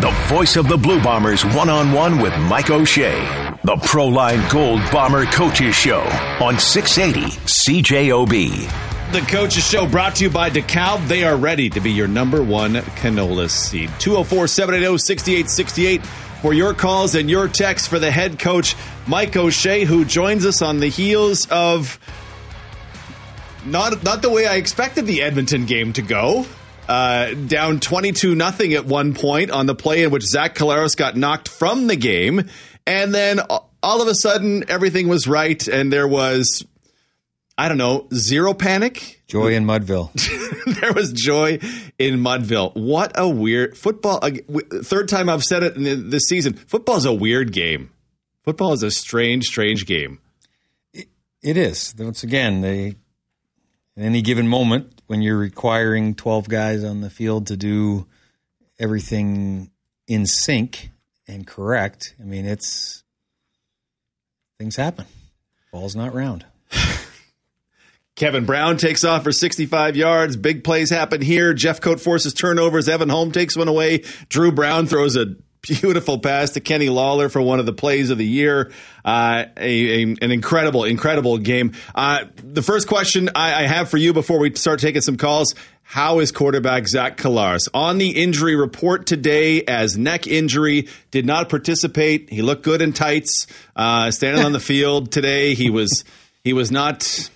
the voice of the Blue Bombers one on one with Mike O'Shea. The Proline Gold Bomber Coaches Show on 680 CJOB. The Coaches Show brought to you by DeKalb. They are ready to be your number one canola seed. 204 780 6868 for your calls and your texts for the head coach, Mike O'Shea, who joins us on the heels of not, not the way I expected the Edmonton game to go. Uh, down 22 nothing at one point on the play in which Zach Collaros got knocked from the game. And then all of a sudden, everything was right, and there was, I don't know, zero panic. Joy in Mudville. there was joy in Mudville. What a weird football. Third time I've said it this season. Football is a weird game. Football is a strange, strange game. it, it is. Once again, they in any given moment when you're requiring 12 guys on the field to do everything in sync and correct, I mean, it's things happen. Ball's not round. Kevin Brown takes off for 65 yards. Big plays happen here. Jackson Jeffcoat forces turnovers. Evan Holm takes one away. Dru Brown throws a beautiful pass to Kenny Lawler for one of the plays of the year. Uh, a, a, an incredible, incredible game. Uh, the first question I, I, have for you before we start taking some calls. How is quarterback Zach Collaros on the injury report today as neck injury? Did not participate. He looked good in tights, uh, standing on the field today. He was he was not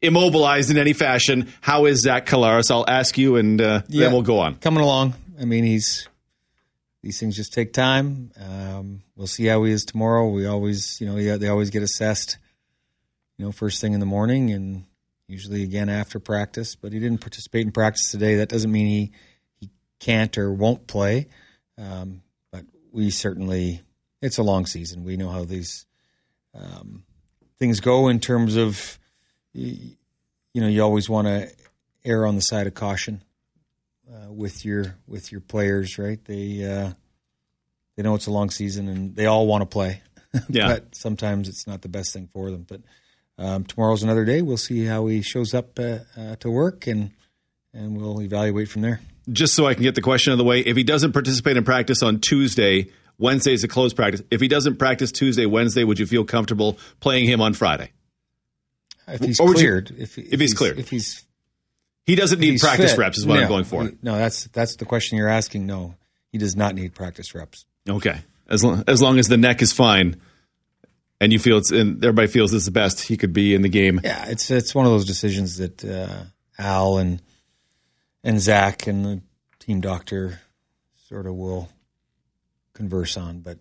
immobilized in any fashion. How is Zach Collaros? I'll ask you, and uh, yeah, then we'll go on. Coming along. I mean, he's these things just take time. Um, we'll see how he is tomorrow. We always, you know, they always get assessed, you know, first thing in the morning and usually again after practice. But he didn't participate in practice today. That doesn't mean he he can't or won't play. Um, but we certainly, it's a long season. We know how these um, things go in terms of, you, know, you always want to err on the side of caution uh, with your with your players, right? They uh, they know it's a long season and they all want to play. Yeah. but sometimes it's not the best thing for them. But um, tomorrow's another day. We'll see how he shows up uh, uh, to work and and we'll evaluate from there. Just so I can get the question of the way, if he doesn't participate in practice on Tuesday, Wednesday is a closed practice. If he doesn't practice Tuesday, Wednesday, would you feel comfortable playing him on Friday? If he's cleared, you, if, if, if, he's cleared, if he's he doesn't need practice fit. reps, is what no, I'm going for. no, that's that's the question you're asking. No, he does not need practice reps. Okay, as long as long as the neck is fine, and you feel it's and everybody feels it's the best he could be in the game. Yeah, it's it's one of those decisions that uh, Al and and Zach and the team doctor sort of will converse on, but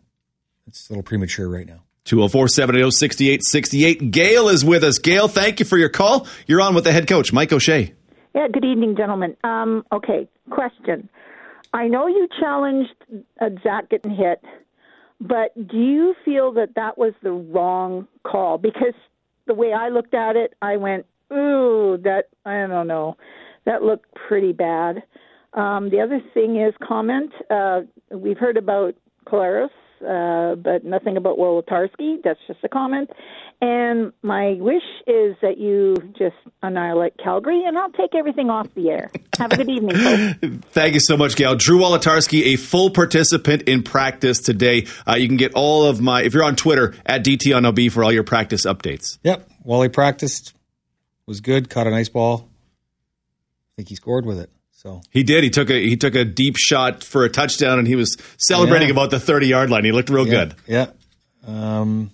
it's a little premature right now. 204 780 6868. Gail is with us. Gail, thank you for your call. You're on with the head coach, Mike O'Shea. Yeah, good evening, gentlemen. Um, okay, question. I know you challenged uh, Zach getting hit, but do you feel that that was the wrong call? Because the way I looked at it, I went, ooh, that, I don't know, that looked pretty bad. Um, the other thing is comment. Uh, we've heard about Collaros uh, but nothing about Wolitarsky. That's just a comment. And my wish is that you just annihilate Calgary, and I'll take everything off the air. Have a good evening, folks. Thank you so much, Gail. Drew Wolitarsky, a full participant in practice today. Uh, you can get all of my, if you're on Twitter, at DT on OB for all your practice updates. Yep. Wally practiced, was good, caught a nice ball. I think he scored with it. So he did. He took a he took a deep shot for a touchdown, and he was celebrating yeah. about the thirty yard line. He looked real yeah. good. Yeah. Um,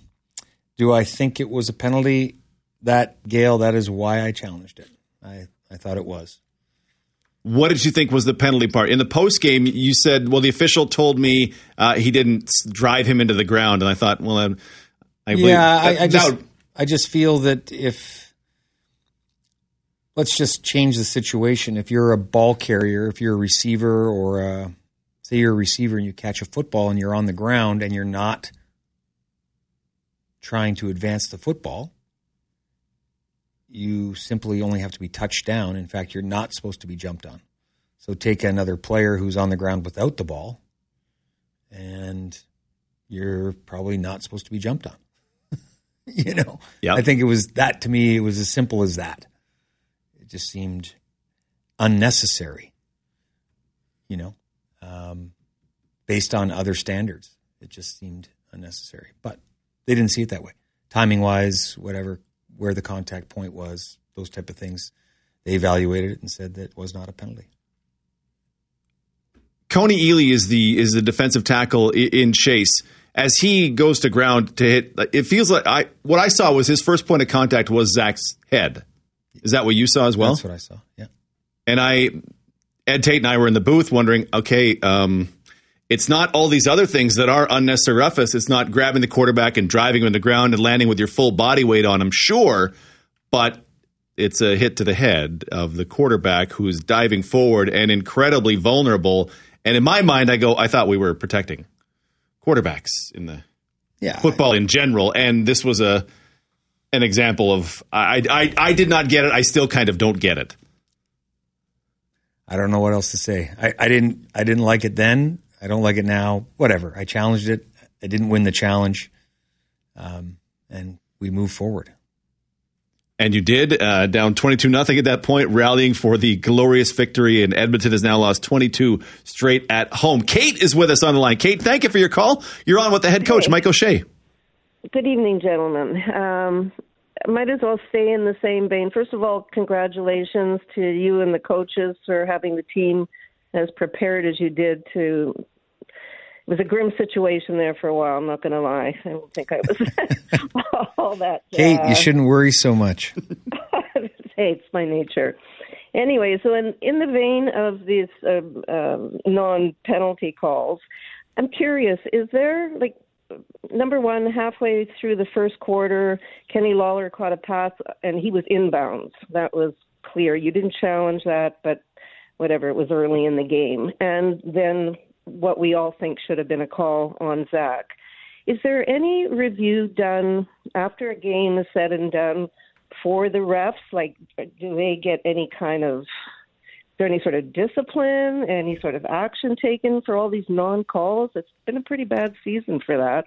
do I think it was a penalty? That Gail, that is why I challenged it. I I thought it was. What did you think was the penalty part in the post game? You said, "Well, the official told me uh, he didn't drive him into the ground," and I thought, "Well, I, I yeah, I, I just I just feel that if let's just change the situation. If you're a ball carrier, if you're a receiver, or a, say you're a receiver and you catch a football and you're on the ground and you're not trying to advance the football, you simply only have to be touched down. In fact, you're not supposed to be jumped on. So take another player who's on the ground without the ball, and you're probably not supposed to be jumped on. you know, yep. I think it was that to me. It was as simple as that just seemed unnecessary. You know, um, based on other standards. It just seemed unnecessary, but they didn't see it that way. Timing wise, whatever, where the contact point was, those type of things, they evaluated it and said that it was not a penalty. Kony Ealy is the is the defensive tackle in Chase. As he goes to ground to hit, it feels like I what I saw was his first point of contact was Zach's head. Is that what you saw as well? That's what I saw. Yeah. And I, Ed Tait and I were in the booth wondering, okay, um, it's not all these other things that are unnecessary roughness. It's not grabbing the quarterback and driving him to the ground and landing with your full body weight on him, sure, but it's a hit to the head of the quarterback who's diving forward and incredibly vulnerable. And in my mind, I go, I thought we were protecting quarterbacks in the yeah, football in general, and this was a an example of I, I I did not get it. I still kind of don't get it. I don't know what else to say. I, I didn't I didn't like it then. I don't like it now. Whatever. I challenged it. I didn't win the challenge, um, and we move forward. And you did, uh, down 22 nothing at that point, rallying for the glorious victory. And Edmonton has now lost 22 straight at home. Kate is with us on the line. Kate, thank you for your call. You're on with the head coach. Mike O'Shea. Good evening, gentlemen. Um, might as well stay in the same vein. First of all, congratulations to you and the coaches for having the team as prepared as you did to it was a grim situation there for a while. I'm not going to lie. I don't think I was all that. Kate, uh, you shouldn't worry so much. hey, it's my nature. Anyway, so in in the vein of these uh, um, non-penalty calls, I'm curious: is there like number one, halfway through the first quarter, Kenny Lawler caught a pass and he was inbounds. That was clear. You didn't challenge that, but whatever, it was early in the game. And then what we all think should have been a call on Zach. Is there any review done after a game is said and done for the refs? Like, do they get any kind of, there any sort of discipline, any sort of action taken for all these non calls? It's been a pretty bad season for that.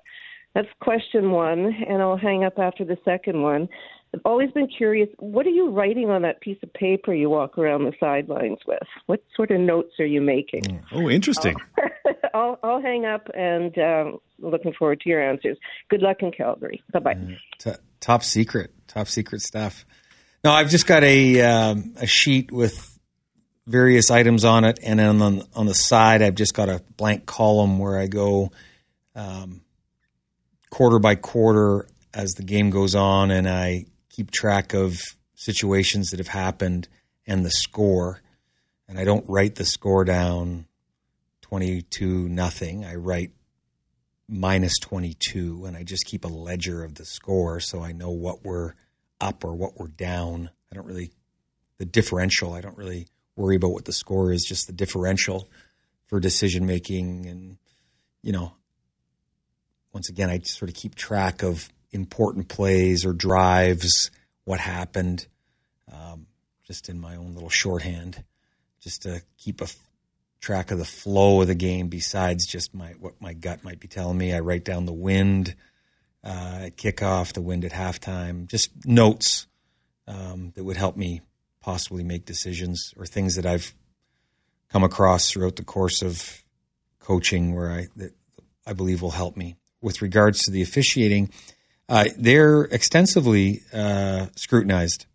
That's question one, and I'll hang up after the second one. I've always been curious. What are you writing on that piece of paper you walk around the sidelines with? What sort of notes are you making? Mm. Oh, interesting. I'll, I'll hang up and um, looking forward to your answers. Good luck in Calgary. Bye bye. Mm. T- top secret, top secret stuff. No, I've just got a um, a sheet with various items on it, and then on on the side, I've just got a blank column where I go um, quarter by quarter as the game goes on, and I keep track of situations that have happened and the score. And I don't write the score down 22 nothing. I write minus 22 and I just keep a ledger of the score so I know what we're up or what we're down. I don't really the differential, I don't really worry about what the score is, just the differential for decision making and you know once again I sort of keep track of important plays or drives, what happened, um, just in my own little shorthand, just to keep a track of the flow of the game. Besides just my what my gut might be telling me, I write down the wind uh, kickoff, the wind at halftime, just notes um, that would help me possibly make decisions or things that I've come across throughout the course of coaching where I that I believe will help me. With regards to the officiating, uh, they're extensively uh, scrutinized,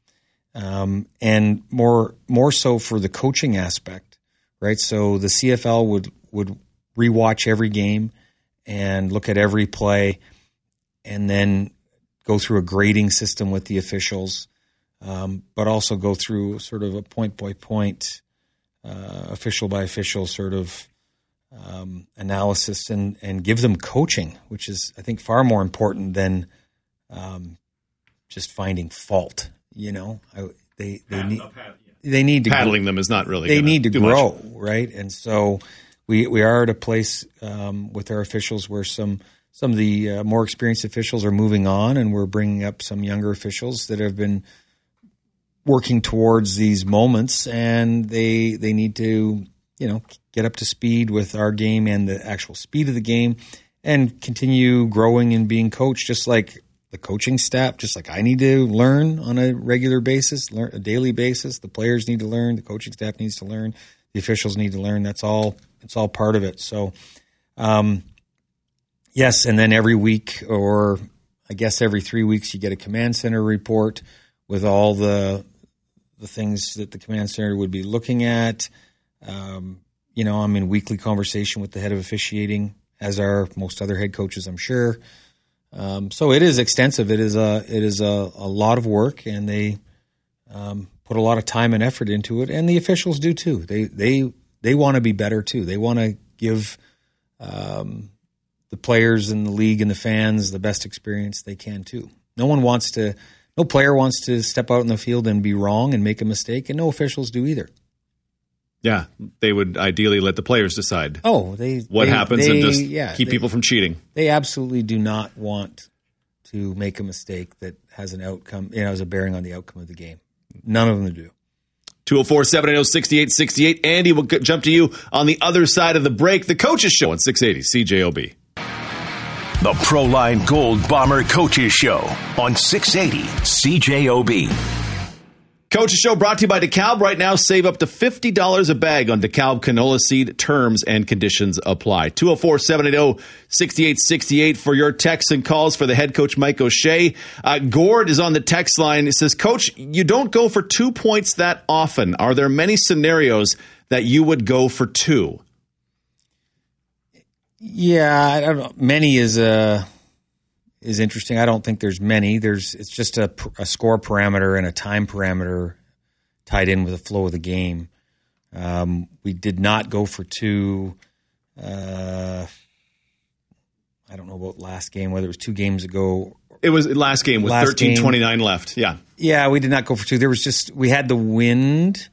um, and more more so for the coaching aspect, right? So the CFL would would rewatch every game and look at every play, and then go through a grading system with the officials, um, but also go through sort of a point by point, uh, official by official sort of um, analysis and and give them coaching, which is I think far more important than um, just finding fault. You know, I, they they need they need to paddling them is not really they need to grow much. right, and so we we are at a place um, with our officials where some some of the uh, more experienced officials are moving on, and we're bringing up some younger officials that have been working towards these moments, and they they need to you know get up to speed with our game and the actual speed of the game, and continue growing and being coached, just like the coaching staff, just like I need to learn on a regular basis, learn a daily basis. The players need to learn. The coaching staff needs to learn. The officials need to learn. That's all. It's all part of it. So, Um, yes, and then every week, or I guess every three weeks, you get a command center report with all the the things that the command center would be looking at. Um, you know, I'm in weekly conversation with the head of officiating, as are most other head coaches, I'm sure. Um, so it is extensive. It is a it is a, a lot of work, and they um, put a lot of time and effort into it, and the officials do too. They they they want to be better too. They want to give um, the players and the league and the fans the best experience they can too. No one wants to. No player wants to step out in the field and be wrong and make a mistake, and no officials do either. Yeah, they would ideally let the players decide. Oh, they what they, happens they, and just yeah, keep they, people from cheating. They absolutely do not want to make a mistake that has an outcome, you know, has a bearing on the outcome of the game. None of them do. 204 780 6868. Andy, we'll jump to you on the other side of the break. The Coaches Show on 680 CJOB. The Proline Gold Bomber Coaches Show on 680 CJOB. Coach's Show brought to you by DeKalb. Right now, save up to $50 a bag on DeKalb canola seed. Terms and conditions apply. 204 780 6868 for your texts and calls for the head coach, Mike O'Shea. Uh, Gord is on the text line. It says, Coach, you don't go for two points that often. Are there many scenarios that you would go for two? Yeah, I don't know. Many is uh, is interesting. I don't think there's many. There's it's just a, a score parameter and a time parameter tied in with the flow of the game. Um, we did not go for two. Uh, I don't know about last game, whether it was two games ago. It was last game with thirteen twenty nine left. Yeah. Yeah, we did not go for two. There was just, we had the wind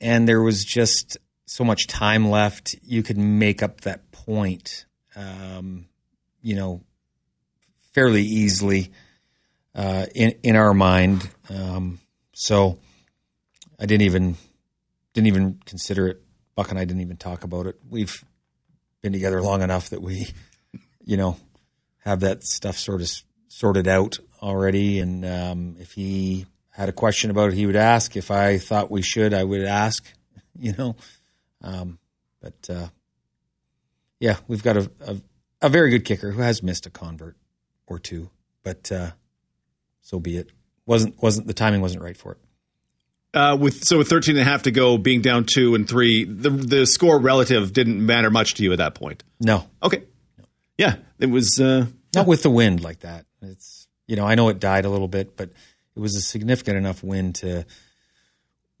and there was just so much time left. You could make up that point, um, you know, fairly easily uh, in in our mind. Um, so I didn't even didn't even consider it. Buck and I didn't even talk about it. We've been together long enough that we, you know, have that stuff sort of sorted out already. And um, if he had a question about it, he would ask. If I thought we should, I would ask. You know, um, but uh, yeah, we've got a, a, a very good kicker who has missed a convert or two, but uh, so be it. wasn't wasn't the timing wasn't right for it. Uh, with so with 13 and a half to go, being down two and three, the the score relative didn't matter much to you at that point. No. Okay. Yeah, it was uh, not with the wind like that. It's you know I know it died a little bit, but it was a significant enough wind to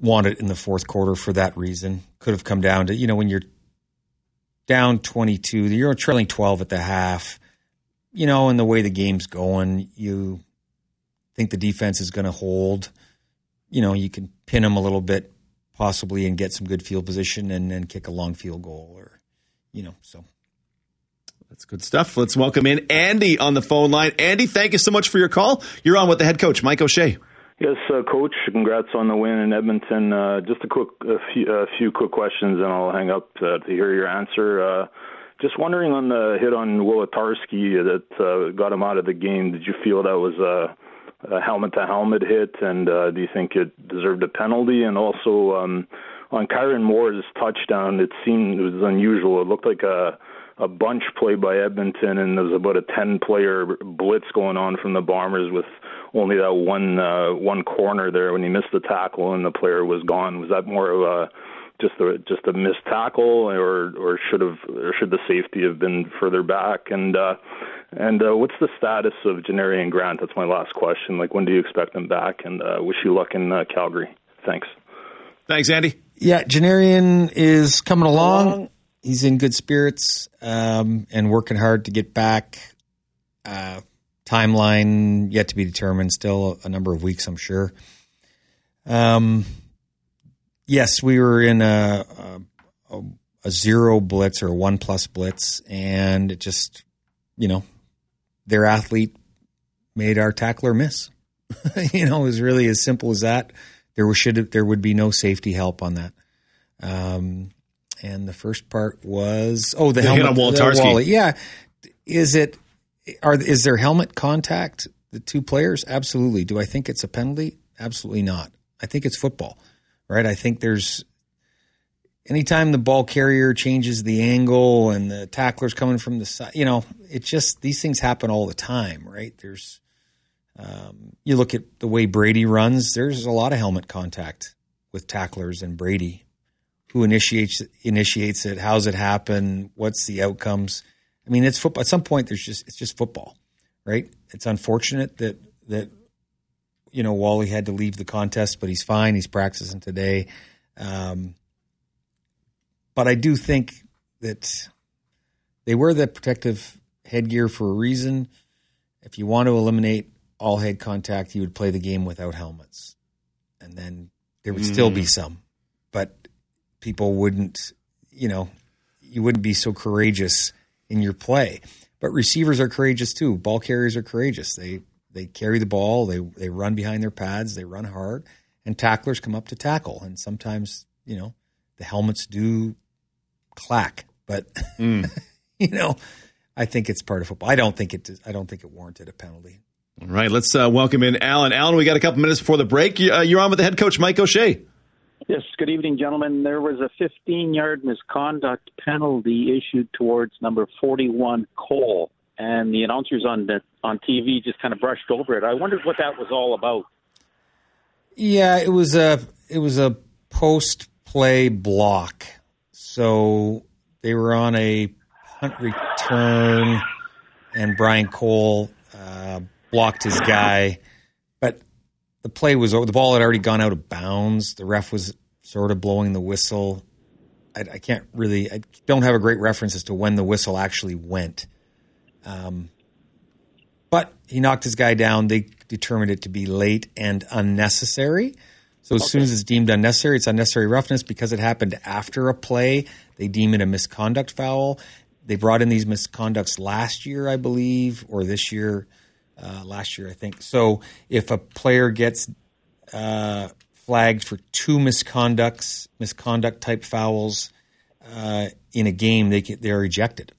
want it in the fourth quarter for that reason. Could have come down to you know when you're down 22, you're trailing 12 at the half you know, and the way the game's going, you think the defense is going to hold. You know, you can pin them a little bit, possibly, and get some good field position, and then kick a long field goal, or you know, so. That's good stuff. Let's welcome in Andy on the phone line. Andy, thank you so much for your call. You're on with the head coach, Mike O'Shea. Yes, uh, coach. Congrats on the win in Edmonton. Uh, just a quick, a few, a few quick questions, and I'll hang up to, to hear your answer. Uh, just wondering on the hit on Wolitarsky that uh, got him out of the game. Did you feel that was a, a helmet-to-helmet hit, and uh, do you think it deserved a penalty? And also um, on Kyran Moore's touchdown, it seemed it was unusual. It looked like a a bunch play by Edmonton, and there was about a ten-player blitz going on from the Bombers with only that one uh, one corner there when he missed the tackle and the player was gone. Was that more of a just a just a missed tackle, or or should have or should the safety have been further back? And uh, and uh, what's the status of Janarion Grant? That's my last question. Like when do you expect him back? And uh, wish you luck in uh, Calgary. Thanks. Thanks, Andy. Yeah, Janarion is coming along. He's in good spirits um, and working hard to get back. Uh, timeline yet to be determined. Still a number of weeks, I'm sure. Um, Yes, we were in a, a, a zero blitz or a one plus blitz, and it just, you know, their athlete made our tackler miss. you know, it was really as simple as that. There was, should there would be no safety help on that. Um, and the first part was oh the, the helmet on Wolitarsky. Yeah, is it are is there helmet contact? The two players, absolutely. Do I think it's a penalty? Absolutely not. I think it's football right? I think there's anytime the ball carrier changes the angle and the tackler's coming from the side, you know, it just these things happen all the time, right? There's um, you look at the way Brady runs. There's a lot of helmet contact with tacklers and Brady. Who initiates initiates it? How's it happen? What's the outcomes? I mean, it's football. At some point, there's just it's just football, right? It's unfortunate that that you know Wally had to leave the contest, but he's fine. He's practicing today. Um, but I do think that they wear the protective headgear for a reason. If you want to eliminate all head contact, you would play the game without helmets, and then there would mm. still be some, but people wouldn't, you know, you wouldn't be so courageous in your play. But receivers are courageous too. Ball carriers are courageous. They they carry the ball. They they run behind their pads. They run hard, and tacklers come up to tackle. And sometimes you know the helmets do clack, but mm. you know I think it's part of football. I don't think it. I don't think it warranted a penalty. All right, let's uh, welcome in Alan. Alan, we got a couple minutes before the break. Uh, you're on with the head coach, Mike O'Shea. Yes, good evening, gentlemen. There was a 15 yard misconduct penalty issued towards number 41 Cole, and the announcers on the on TV just kind of brushed over it. I wondered what that was all about. Yeah, it was a it was a post play block. So they were on a punt return, and Brian Cole uh, blocked his guy the play was over. The ball had already gone out of bounds. The ref was sort of blowing the whistle. I, I can't really, I don't have a great reference as to when the whistle actually went. Um, but he knocked his guy down. They determined it to be late and unnecessary. So as okay. soon as it's deemed unnecessary, it's unnecessary roughness because it happened after a play. They deem it a misconduct foul. They brought in these misconducts last year, I believe, or this year uh, last year, I think. So if a player gets uh, flagged for two misconducts, misconduct type fouls uh, in a game, they get, they're ejected.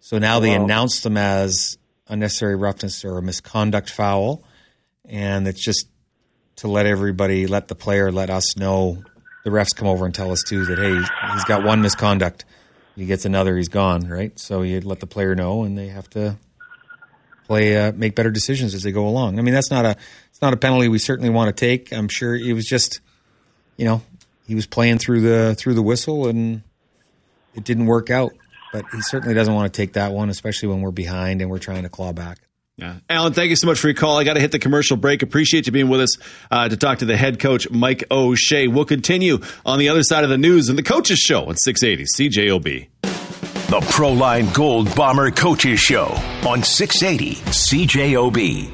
So now they wow. announce them as unnecessary roughness or a misconduct foul, and it's just to let everybody, let the player, let us know. The refs come over and tell us too that hey, he's got one misconduct. He gets another, he's gone, right? So you let the player know, and they have to play uh, make better decisions as they go along. I mean, that's not a it's not a penalty we certainly want to take. I'm sure it was just you know he was playing through the through the whistle and it didn't work out. But he certainly doesn't want to take that one, especially when we're behind and we're trying to claw back. Yeah. Alan, thank you so much for your call. I got to hit the commercial break. Appreciate you being with us uh, to talk to the head coach, Mike O'Shea. We'll continue on the other side of the news and the coaches show on 680 CJOB. The Proline Gold Bomber Coaches Show on 680 CJOB.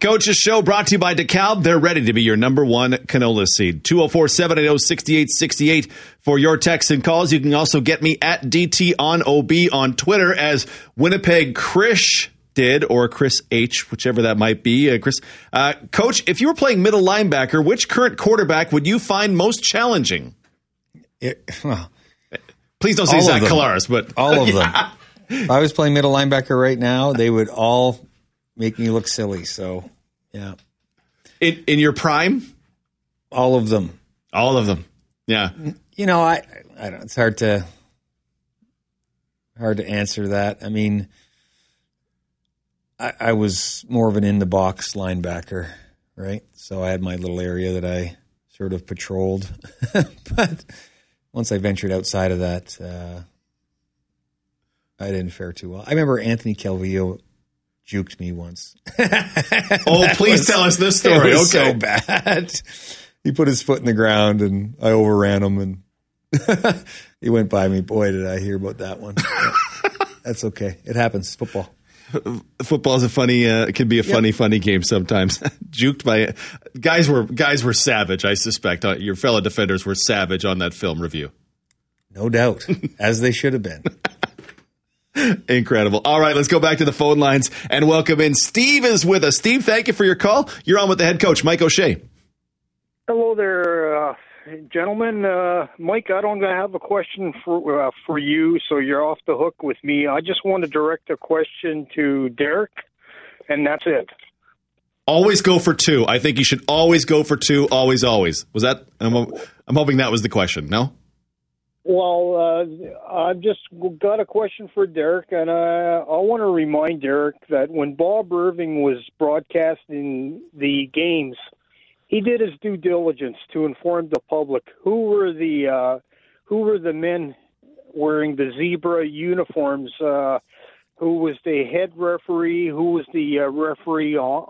Coaches Show brought to you by DeKalb. They're ready to be your number one canola seed. 204 780 6868 for your texts and calls. You can also get me at DT on OB on Twitter as Winnipeg Krish did, or Chris H, whichever that might be. Uh, Chris, uh, Coach, if you were playing middle linebacker, which current quarterback would you find most challenging? It, well, Please don't say Zach Collaros, but all of yeah. them. If I was playing middle linebacker right now, they would all make me look silly. So, yeah. In in your prime, all of them. All of them. Yeah. You know, I I don't. It's hard to hard to answer that. I mean, I, I was more of an in the box linebacker, right? So I had my little area that I sort of patrolled, but once I ventured outside of that, uh, I didn't fare too well. I remember Anthony Calvillo juked me once. oh, please was, tell us this story. okay. so bad. He put his foot in the ground and I overran him and he went by me. Boy, did I hear about that one. That's okay. It happens. Football. Football is a funny. Uh, it can be a funny, yep. funny game sometimes. Juked by guys were guys were savage. I suspect uh, your fellow defenders were savage on that film review. No doubt, as they should have been. Incredible. All right, let's go back to the phone lines and welcome in. Steve is with us. Steve, thank you for your call. You're on with the head coach, Mike O'Shea. Hello there, uh, gentlemen. Uh, Mike, I don't have a question for uh, for you, so you're off the hook with me. I just want to direct a question to Derek, and that's it. Always go for two. I think you should always go for two. Always, always. Was that? I'm, I'm hoping that was the question. No. Well, uh, I've just got a question for Derek, and uh, I want to remind Derek that when Bob Irving was broadcasting the games, he did his due diligence to inform the public who were the uh, who were the men wearing the zebra uniforms uh, who was the head referee, who was the uh, referee on,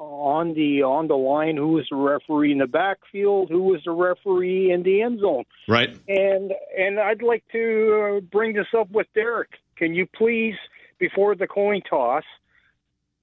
on the on the line, who was the referee in the backfield, who was the referee in the end zone. Right. And and I'd like to uh, bring this up with Derek. Can you please, before the coin toss,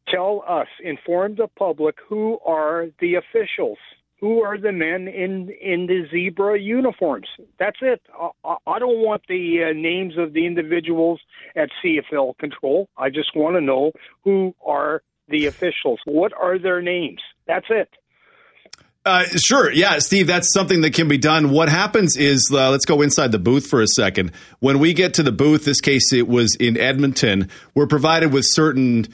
tell us, inform the public who are the officials who are the men in in the zebra uniforms. That's it. I, I don't want the uh, names of the individuals at CFL control. I just want to know who are the officials. What are their names? That's it. Uh, sure. Yeah, Steve, that's something that can be done. What happens is, uh, let's go inside the booth for a second. When we get to the booth, this case it was in Edmonton, we're provided with certain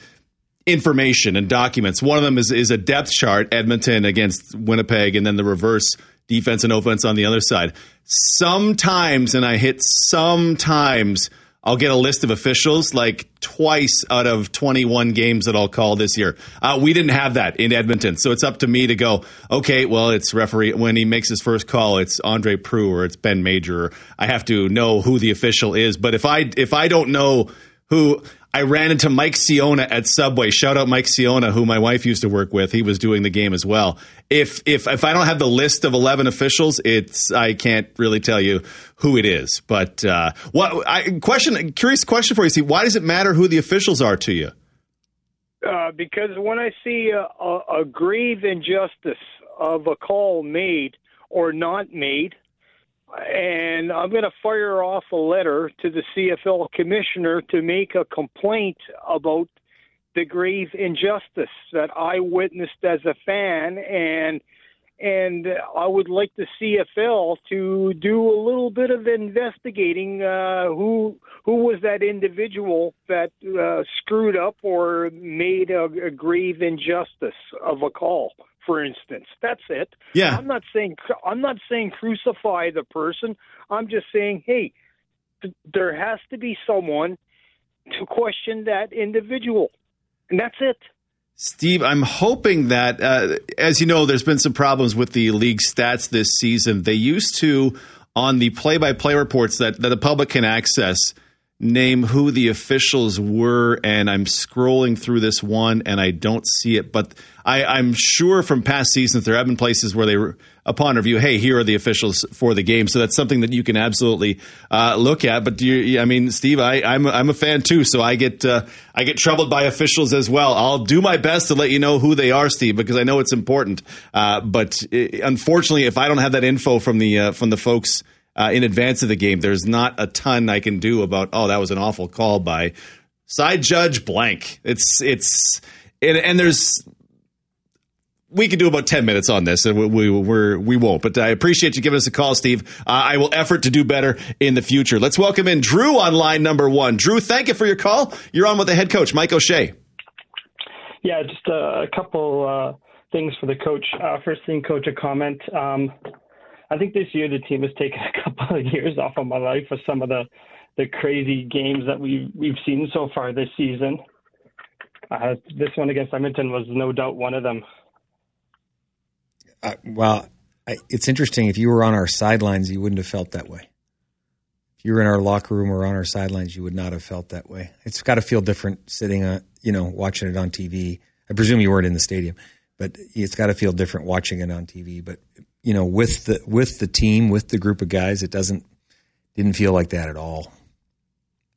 information and documents. One of them is, is a depth chart, Edmonton against Winnipeg, and then the reverse defense and offense on the other side. Sometimes, and I hit sometimes, I'll get a list of officials like twice out of 21 games that I'll call this year. Uh, we didn't have that in Edmonton. So it's up to me to go, okay, well, it's referee. When he makes his first call, it's Andre Proulx or it's Ben Major. I have to know who the official is. But if I, if I don't know who, I ran into Mike Siona at Subway. Shout out Mike Siona, who my wife used to work with. He was doing the game as well. If if if I don't have the list of eleven officials, it's I can't really tell you who it is. But uh, what I question curious question for you, see why does it matter who the officials are to you? Uh, because when I see a, a, a injustice of a call made or not made, and I'm going to fire off a letter to the CFL commissioner to make a complaint about the grave injustice that I witnessed as a fan. And and I would like the CFL to do a little bit of investigating uh, who who was that individual that uh, screwed up or made a, a grave injustice of a call for instance. That's it. Yeah. I'm not saying I'm not saying crucify the person. I'm just saying, hey, th- there has to be someone to question that individual, and that's it. Steve, I'm hoping that, uh, as you know, there's been some problems with the league stats this season. They used to, on the play by play reports that, that the public can access, name who the officials were. And I'm scrolling through this one and I don't see it. But I, I'm sure from past seasons there have been places where they upon review, hey, here are the officials for the game. So that's something that you can absolutely uh, look at. But you, I mean, Steve, I, I'm I'm a fan too, so I get uh, I get troubled by officials as well. I'll do my best to let you know who they are, Steve, because I know it's important. Uh, but it, unfortunately, if I don't have that info from the uh, from the folks. Uh, in advance of the game, there's not a ton I can do about. Oh, that was an awful call by side judge blank. It's it's and, and there's we could do about 10 minutes on this and we, we, we're, we won't, but I appreciate you giving us a call, Steve. Uh, I will effort to do better in the future. Let's welcome in Drew on line number one. Drew, thank you for your call. You're on with the head coach, Mike O'Shea. Yeah, just a, couple uh, things for the coach. Uh, first thing, coach, a comment. Um, I think this year the team has taken a couple of years off of my life with some of the, the crazy games that we've, we've seen so far this season. Uh, this one against Edmonton was no doubt one of them. Uh, well, I, it's interesting. If you were on our sidelines, you wouldn't have felt that way. If you were in our locker room or on our sidelines, you would not have felt that way. It's got to feel different sitting, on, you know, watching it on TV. I presume you weren't in the stadium, but it's got to feel different watching it on TV. But you know, with the with the team, with the group of guys, it doesn't didn't feel like that at all.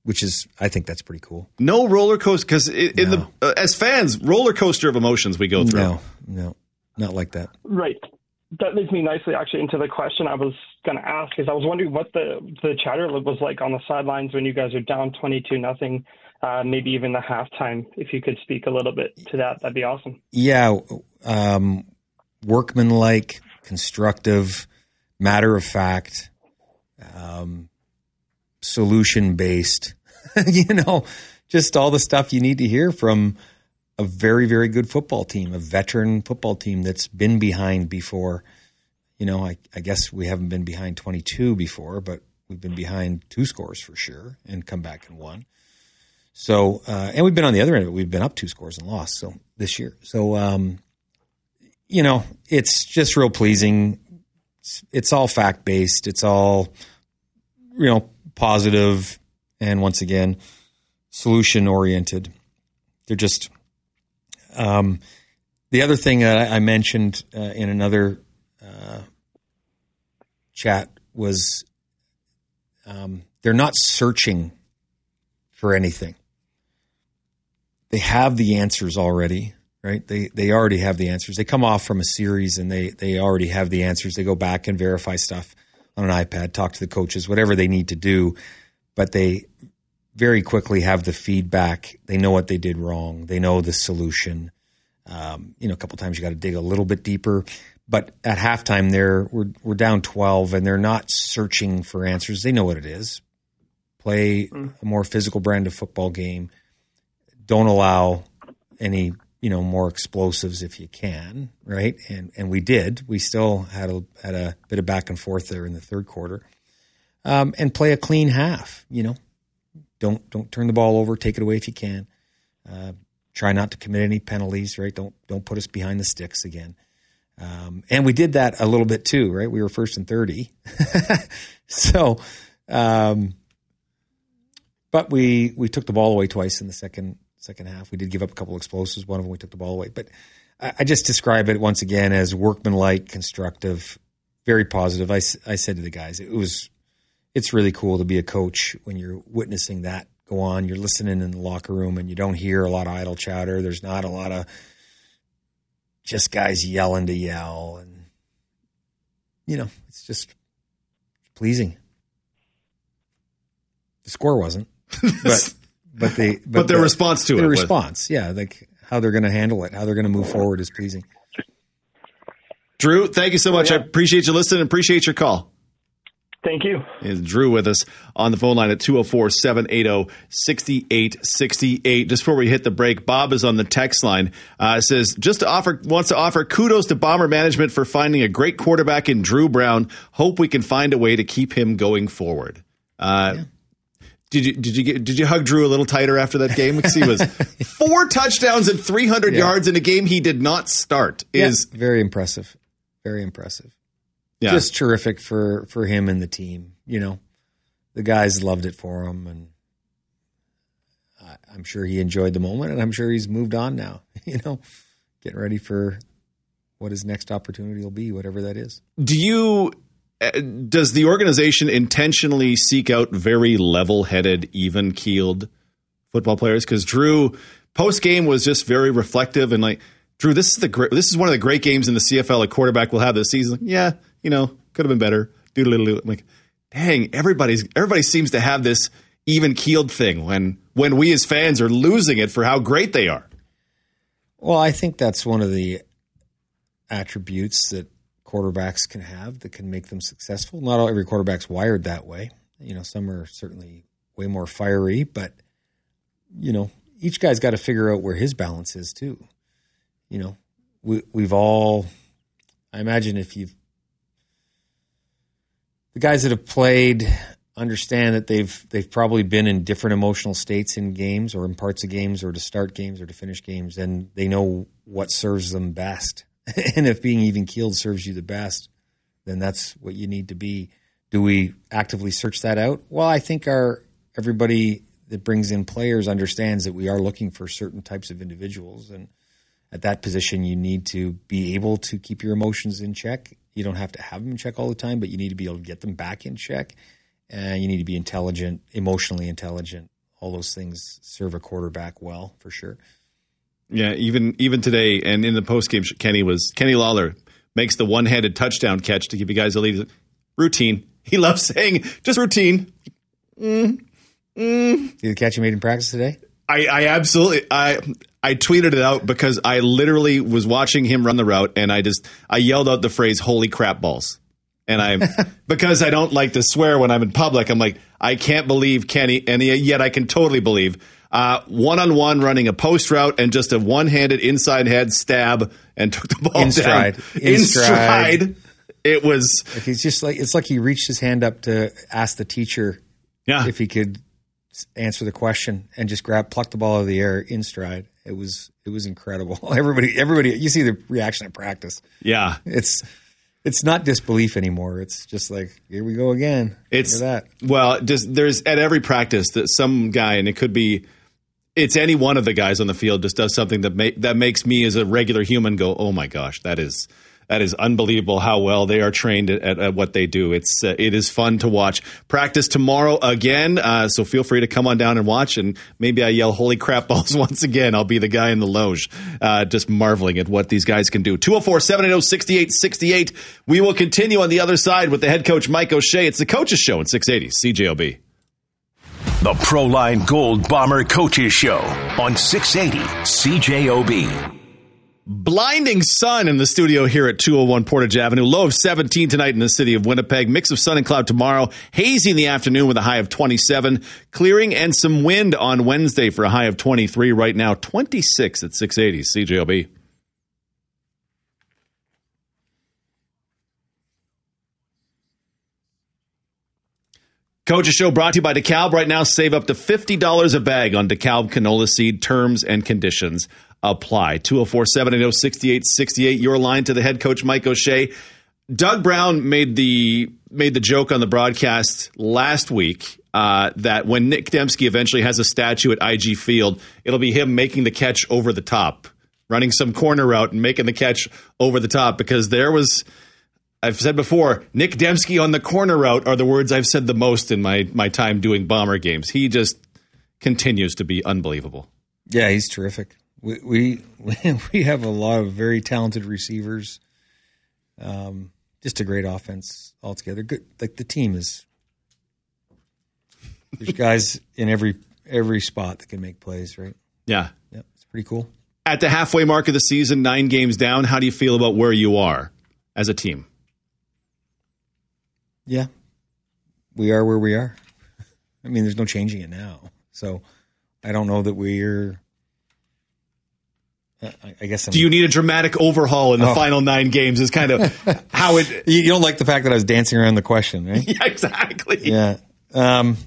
Which is, I think that's pretty cool. No roller coaster because in No. the uh, as fans, roller coaster of emotions we go through. No, no, not like that. Right. That leads me nicely actually into the question I was going to ask. Is I was wondering what the the chatter was like on the sidelines when you guys are down twenty two nothing, uh, maybe even the halftime. If you could speak a little bit to that, that'd be awesome. Yeah, um, workmanlike, constructive, matter of fact, um, solution based. you know, just all the stuff you need to hear from a very, very good football team, a veteran football team that's been behind before. You know, I, I guess we haven't been behind 22 before, but we've been behind two scores for sure and come back and won. So, uh, and we've been on the other end of it. We've been up two scores and lost. So this year, so um, you know, it's just real pleasing. It's, it's all fact based. It's all you know positive, and once again, solution oriented. They're just um, the other thing that I mentioned uh, in another uh, chat was um, they're not searching for anything. They have the answers already, right? They they already have the answers. They come off from a series and they they already have the answers. They go back and verify stuff on an iPad, talk to the coaches, whatever they need to do, but they very quickly have the feedback. They know what they did wrong. They know the solution. Um, you know, a couple times you got to dig a little bit deeper. But at halftime, they're we're we're down twelve, and they're not searching for answers. They know what it is. Play a more physical brand of football game. Don't allow any you know more explosives if you can, right? And and we did. We still had a had a bit of back and forth there in the third quarter, um, and play a clean half. You know, don't don't turn the ball over. Take it away if you can. Uh, try not to commit any penalties. Right? Don't don't put us behind the sticks again. Um, and we did that a little bit too, right? We were first and thirty, so. Um, but we we took the ball away twice in the second second half. We did give up a couple explosives. One of them we took the ball away, but I, I just describe it once again as workmanlike, constructive, very positive. I, I said to the guys, it was it's really cool to be a coach when you're witnessing that go on. You're listening in the locker room and you don't hear a lot of idle chatter. There's not a lot of just guys yelling to yell and you know, it's just pleasing. The score wasn't, but but the but, But their response to their it was- response, yeah, like how they're going to handle it, how they're going to move forward is pleasing. Drew, thank you so much. I appreciate you listening appreciate your call. Thank you. Is Drew with us on the phone line at 204 780 6868. Just before we hit the break, Bob is on the text line. Uh, says, just to offer, wants to offer kudos to Bomber management for finding a great quarterback in Dru Brown. Hope we can find a way to keep him going forward. Uh, Did you did you get did you hug Dru a little tighter after that game? Because he was four touchdowns and three hundred Yeah. yards in a game he did not start. Is Yeah, very impressive, very impressive. Yeah. Just terrific for for him and the team. You know, the guys loved it for him, and I, I'm sure he enjoyed the moment, and I'm sure he's moved on now. You know, getting ready for what his next opportunity will be, whatever that is. do you Uh, does the organization intentionally seek out very level-headed even-keeled football players? Because Dru post game was just very reflective and like Dru this is the great this is one of the great games in the cfl a quarterback will have this season. Yeah you know could have been better. Doodle-doodle. Like dang everybody's everybody seems to have this even-keeled thing when when we as fans are losing it for how great they are. Well, I think that's one of the attributes that quarterbacks can have that can make them successful. Not all every quarterback's wired that way. You know, some are certainly way more fiery, but you know, each guy's got to figure out where his balance is too. You know, we we've all I imagine if you've the guys that have played understand that they've they've probably been in different emotional states in games or in parts of games or to start games or to finish games and they know what serves them best. and if being even keeled serves you the best, then that's what you need to be. Do we actively search that out? Well, I think our everybody that brings in players understands that we are looking for certain types of individuals and at that position you need to be able to keep your emotions in check. You don't have to have them in check all the time, but you need to be able to get them back in check. And you need to be intelligent, emotionally intelligent. All those things serve a quarterback well, for sure. Yeah, even even today, and in the post game, Kenny was Kenny Lawler makes the one handed touchdown catch to give you guys a lead. Routine. He loves saying just routine. Mm, mm. Did the catch you made in practice today? I, I absolutely I I tweeted it out because I literally was watching him run the route and I just I yelled out the phrase "Holy crap balls!" and I because I don't like to swear when I'm in public. I'm like I can't believe Kenny, and yet I can totally believe one on one running a post route and just a one handed inside head stab and took the ball In stride. down In in stride. stride. It was. Like he's just like it's like he reached his hand up to ask the teacher Yeah. if he could answer the question and just grab pluck the ball out of the air in stride. It was it was incredible. Everybody everybody you see the reaction at practice. Yeah. It's it's not disbelief anymore. It's just like here we go again. It's Look at that. well, just there's at every practice that some guy, and it could be, it's any one of the guys on the field just does something that that makes me as a regular human go, oh my gosh, that is that is unbelievable how well they are trained at, at, at what they do. It's uh, it is fun to watch. Practice tomorrow again, uh, so feel free to come on down and watch. And maybe I yell "Holy crap balls" once again. I'll be the guy in the loge, uh, just marveling at what these guys can do. 204-780-6868. We will continue on the other side with the head coach Mike O'Shea. It's the coaches show in 680 CJOB. The Proline Gold Bomber Coaches Show on 680 CJOB. Blinding sun in the studio here at 201 Portage Avenue. Low of 17 tonight in the city of Winnipeg. Mix of sun and cloud tomorrow. Hazy in the afternoon with a high of 27. Clearing and some wind on Wednesday for a high of 23. Right now, 26 at 680 CJOB. Coach's Show brought to you by DeKalb. Right now, save up to $50 a bag on DeKalb canola seed. Terms and conditions apply. 204 780 6868. Your line to the head coach, Mike O'Shea. Doug Brown made the made the joke on the broadcast last week uh, that when Nic Demski eventually has a statue at IG Field, it'll be him making the catch over the top, running some corner route and making the catch over the top because there was I've said before, Nic Demski on the corner route are the words I've said the most in my my time doing bomber games. He just continues to be unbelievable. Yeah, he's terrific. We we we have a lot of very talented receivers. Um, just a great offense altogether. Good, like the team is. There's guys in every every spot that can make plays, right? Yeah. Yep, it's pretty cool. At the halfway mark of the season, nine games down, how do you feel about where you are as a team? Yeah, we are where we are. I mean, there's no changing it now. So, I don't know that we're. I I guess. I'm, Do you need a dramatic overhaul in the Oh. final nine games? Is kind of how it. You you don't like the fact that I was dancing around the question, right? Yeah, exactly. yeah. Um,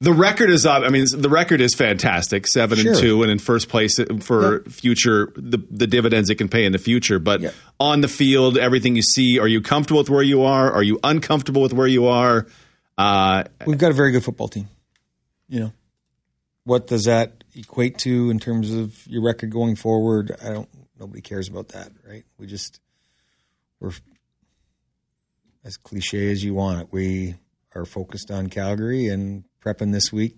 The record is up. I mean, the record is fantastic, seven Sure. and two, and in first place for future the the dividends it can pay in the future. But Yeah. on the field, everything you see, are you comfortable with where you are? Are you uncomfortable with where you are? Uh, we've got a very good football team. You know, what does that equate to in terms of your record going forward? I don't. Nobody cares about that, right? We just we're as cliche as you want it. We are focused on Calgary and prepping this week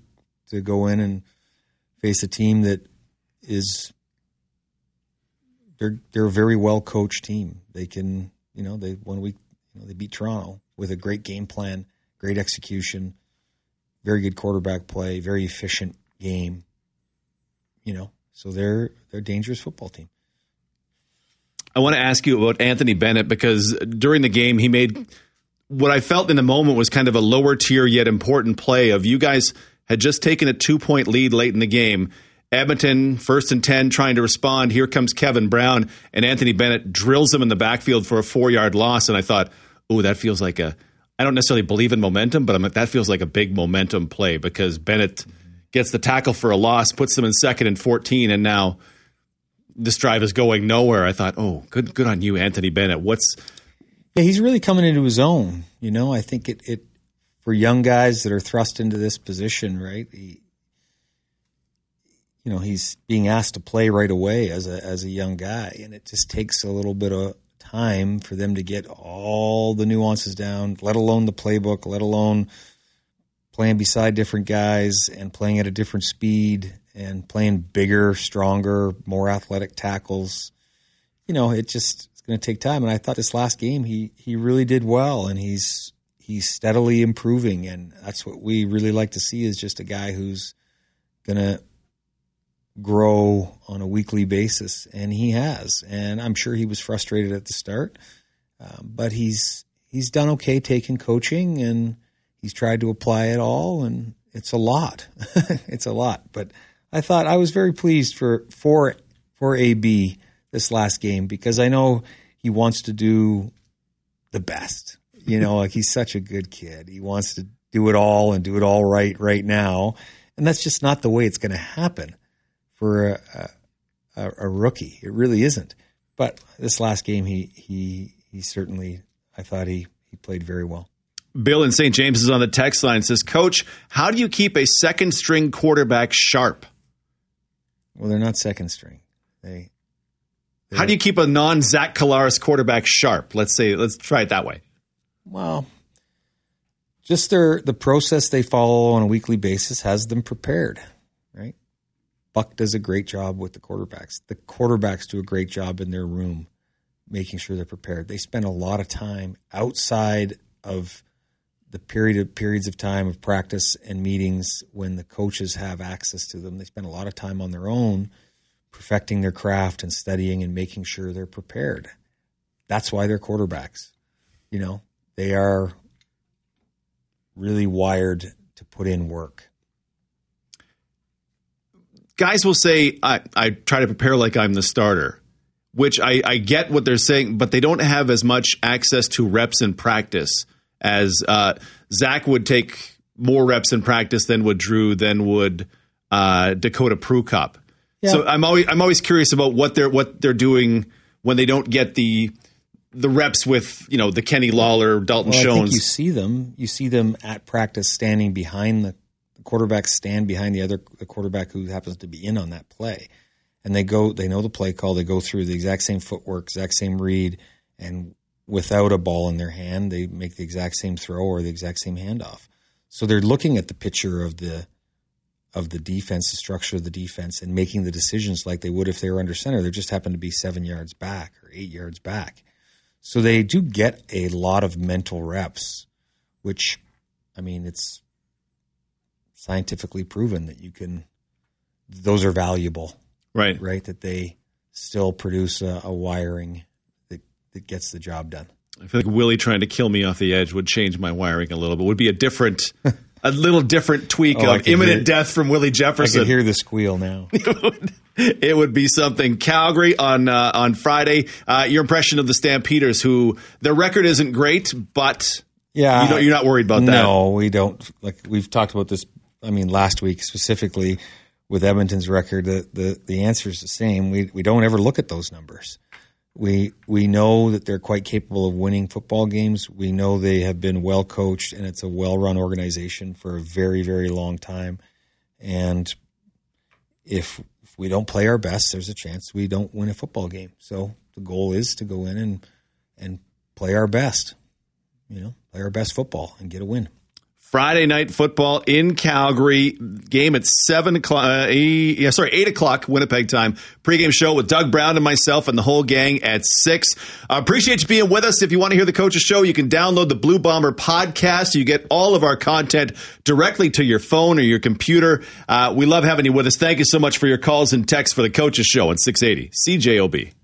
to go in and face a team that is they're they're a very well coached team. They can you know they one week you know, they beat Toronto with a great game plan, great execution, very good quarterback play, very efficient game. You know, so they're they're a dangerous football team. I want to ask you about Anthony Bennett because during the game he made what I felt in the moment was kind of a lower tier yet important play of you guys had just taken a two point lead late in the game. Edmonton first and ten trying to respond. Here comes Kevin Brown and Anthony Bennett drills him in the backfield for a four yard loss. And I thought, oh, that feels like a. I don't necessarily believe in momentum, but I'm that feels like a big momentum play because Bennett gets the tackle for a loss, puts them in second and fourteen, and now this drive is going nowhere. I thought, oh, good, good on you, Anthony Bennett. What's Yeah, he's really coming into his own. You know, I think it, it for young guys that are thrust into this position, right? He, you know, he's being asked to play right away as a as a young guy, and it just takes a little bit of time for them to get all the nuances down. Let alone the playbook. Let alone playing beside different guys and playing at a different speed and playing bigger, stronger, more athletic tackles. You know, it just going to take time. And I thought this last game he he really did well, and he's he's steadily improving, and that's what we really like to see is just a guy who's going to grow on a weekly basis, and he has. And I'm sure he was frustrated at the start, um, but he's he's done okay taking coaching, and he's tried to apply it all, and it's a lot. it's a lot, but I thought I was very pleased for for for AB this last game because I know he wants to do the best. You know, like he's such a good kid. He wants to do it all and do it all right right now, and that's just not the way it's going to happen for a, a, a rookie. It really isn't. But this last game, he he he certainly, I thought he he played very well. Bill in St. James is on the text line. Says, Coach, how do you keep a second string quarterback sharp? Well, they're not second string. They. How do you keep a non Zach Collaros quarterback sharp? Let's say, let's try it that way. Well, just their the process they follow on a weekly basis has them prepared, right? Buck does a great job with the quarterbacks. The quarterbacks do a great job in their room, making sure they're prepared. They spend a lot of time outside of the period of periods of time of practice and meetings when the coaches have access to them. They spend a lot of time on their own perfecting their craft and studying and making sure they're prepared. That's why they're quarterbacks. You know, they are really wired to put in work. Guys will say, I, I try to prepare like I'm the starter, which I, I get what they're saying, but they don't have as much access to reps in practice as uh, Zach would take more reps in practice than would Dru, than would uh, Dakota Prukop. Yeah. So I'm always I'm always curious about what they're what they're doing when they don't get the the reps with you know the Kenny Lawler, Dalton well, Schoen. I think you see them. You see them at practice standing behind the, the quarterback, stand behind the other the quarterback who happens to be in on that play, and they go. They know the play call. They go through the exact same footwork, exact same read, and without a ball in their hand, they make the exact same throw or the exact same handoff. So they're looking at the picture of the of the defense, the structure of the defense, and making the decisions like they would if they were under center. They just happen to be seven yards back or eight yards back. So they do get a lot of mental reps, which, I mean, it's scientifically proven that you can, those are valuable. Right. Right. That they still produce a, a wiring that that gets the job done. I feel like Willie trying to kill me off the edge would change my wiring a little bit. Would be a different, a little different tweak oh, of imminent death from Willie Jefferson. I can hear the squeal now. it would be something. Calgary on uh, on Friday. Uh, your impression of the Stampeders, who their record isn't great, but yeah, you are not worried about that. No, we don't. Like we've talked about this. I mean, last week specifically with Edmonton's record, the the, the answer is the same. We we don't ever look at those numbers. We we know that they're quite capable of winning football games. We know they have been well coached and it's a well run organization for a very very long time. And if, if we don't play our best, there's a chance we don't win a football game. So the goal is to go in and and play our best. You know, play our best football and get a win. Friday night football in Calgary. Game at seven o'clock. Uh, yeah, sorry, eight o'clock Winnipeg time. Pregame show with Doug Brown and myself and the whole gang at six. Uh, appreciate you being with us. If you want to hear the coaches show, you can download the Blue Bomber podcast. You get all of our content directly to your phone or your computer. Uh, we love having you with us. Thank you so much for your calls and texts for the coaches show on six eighty CJOB.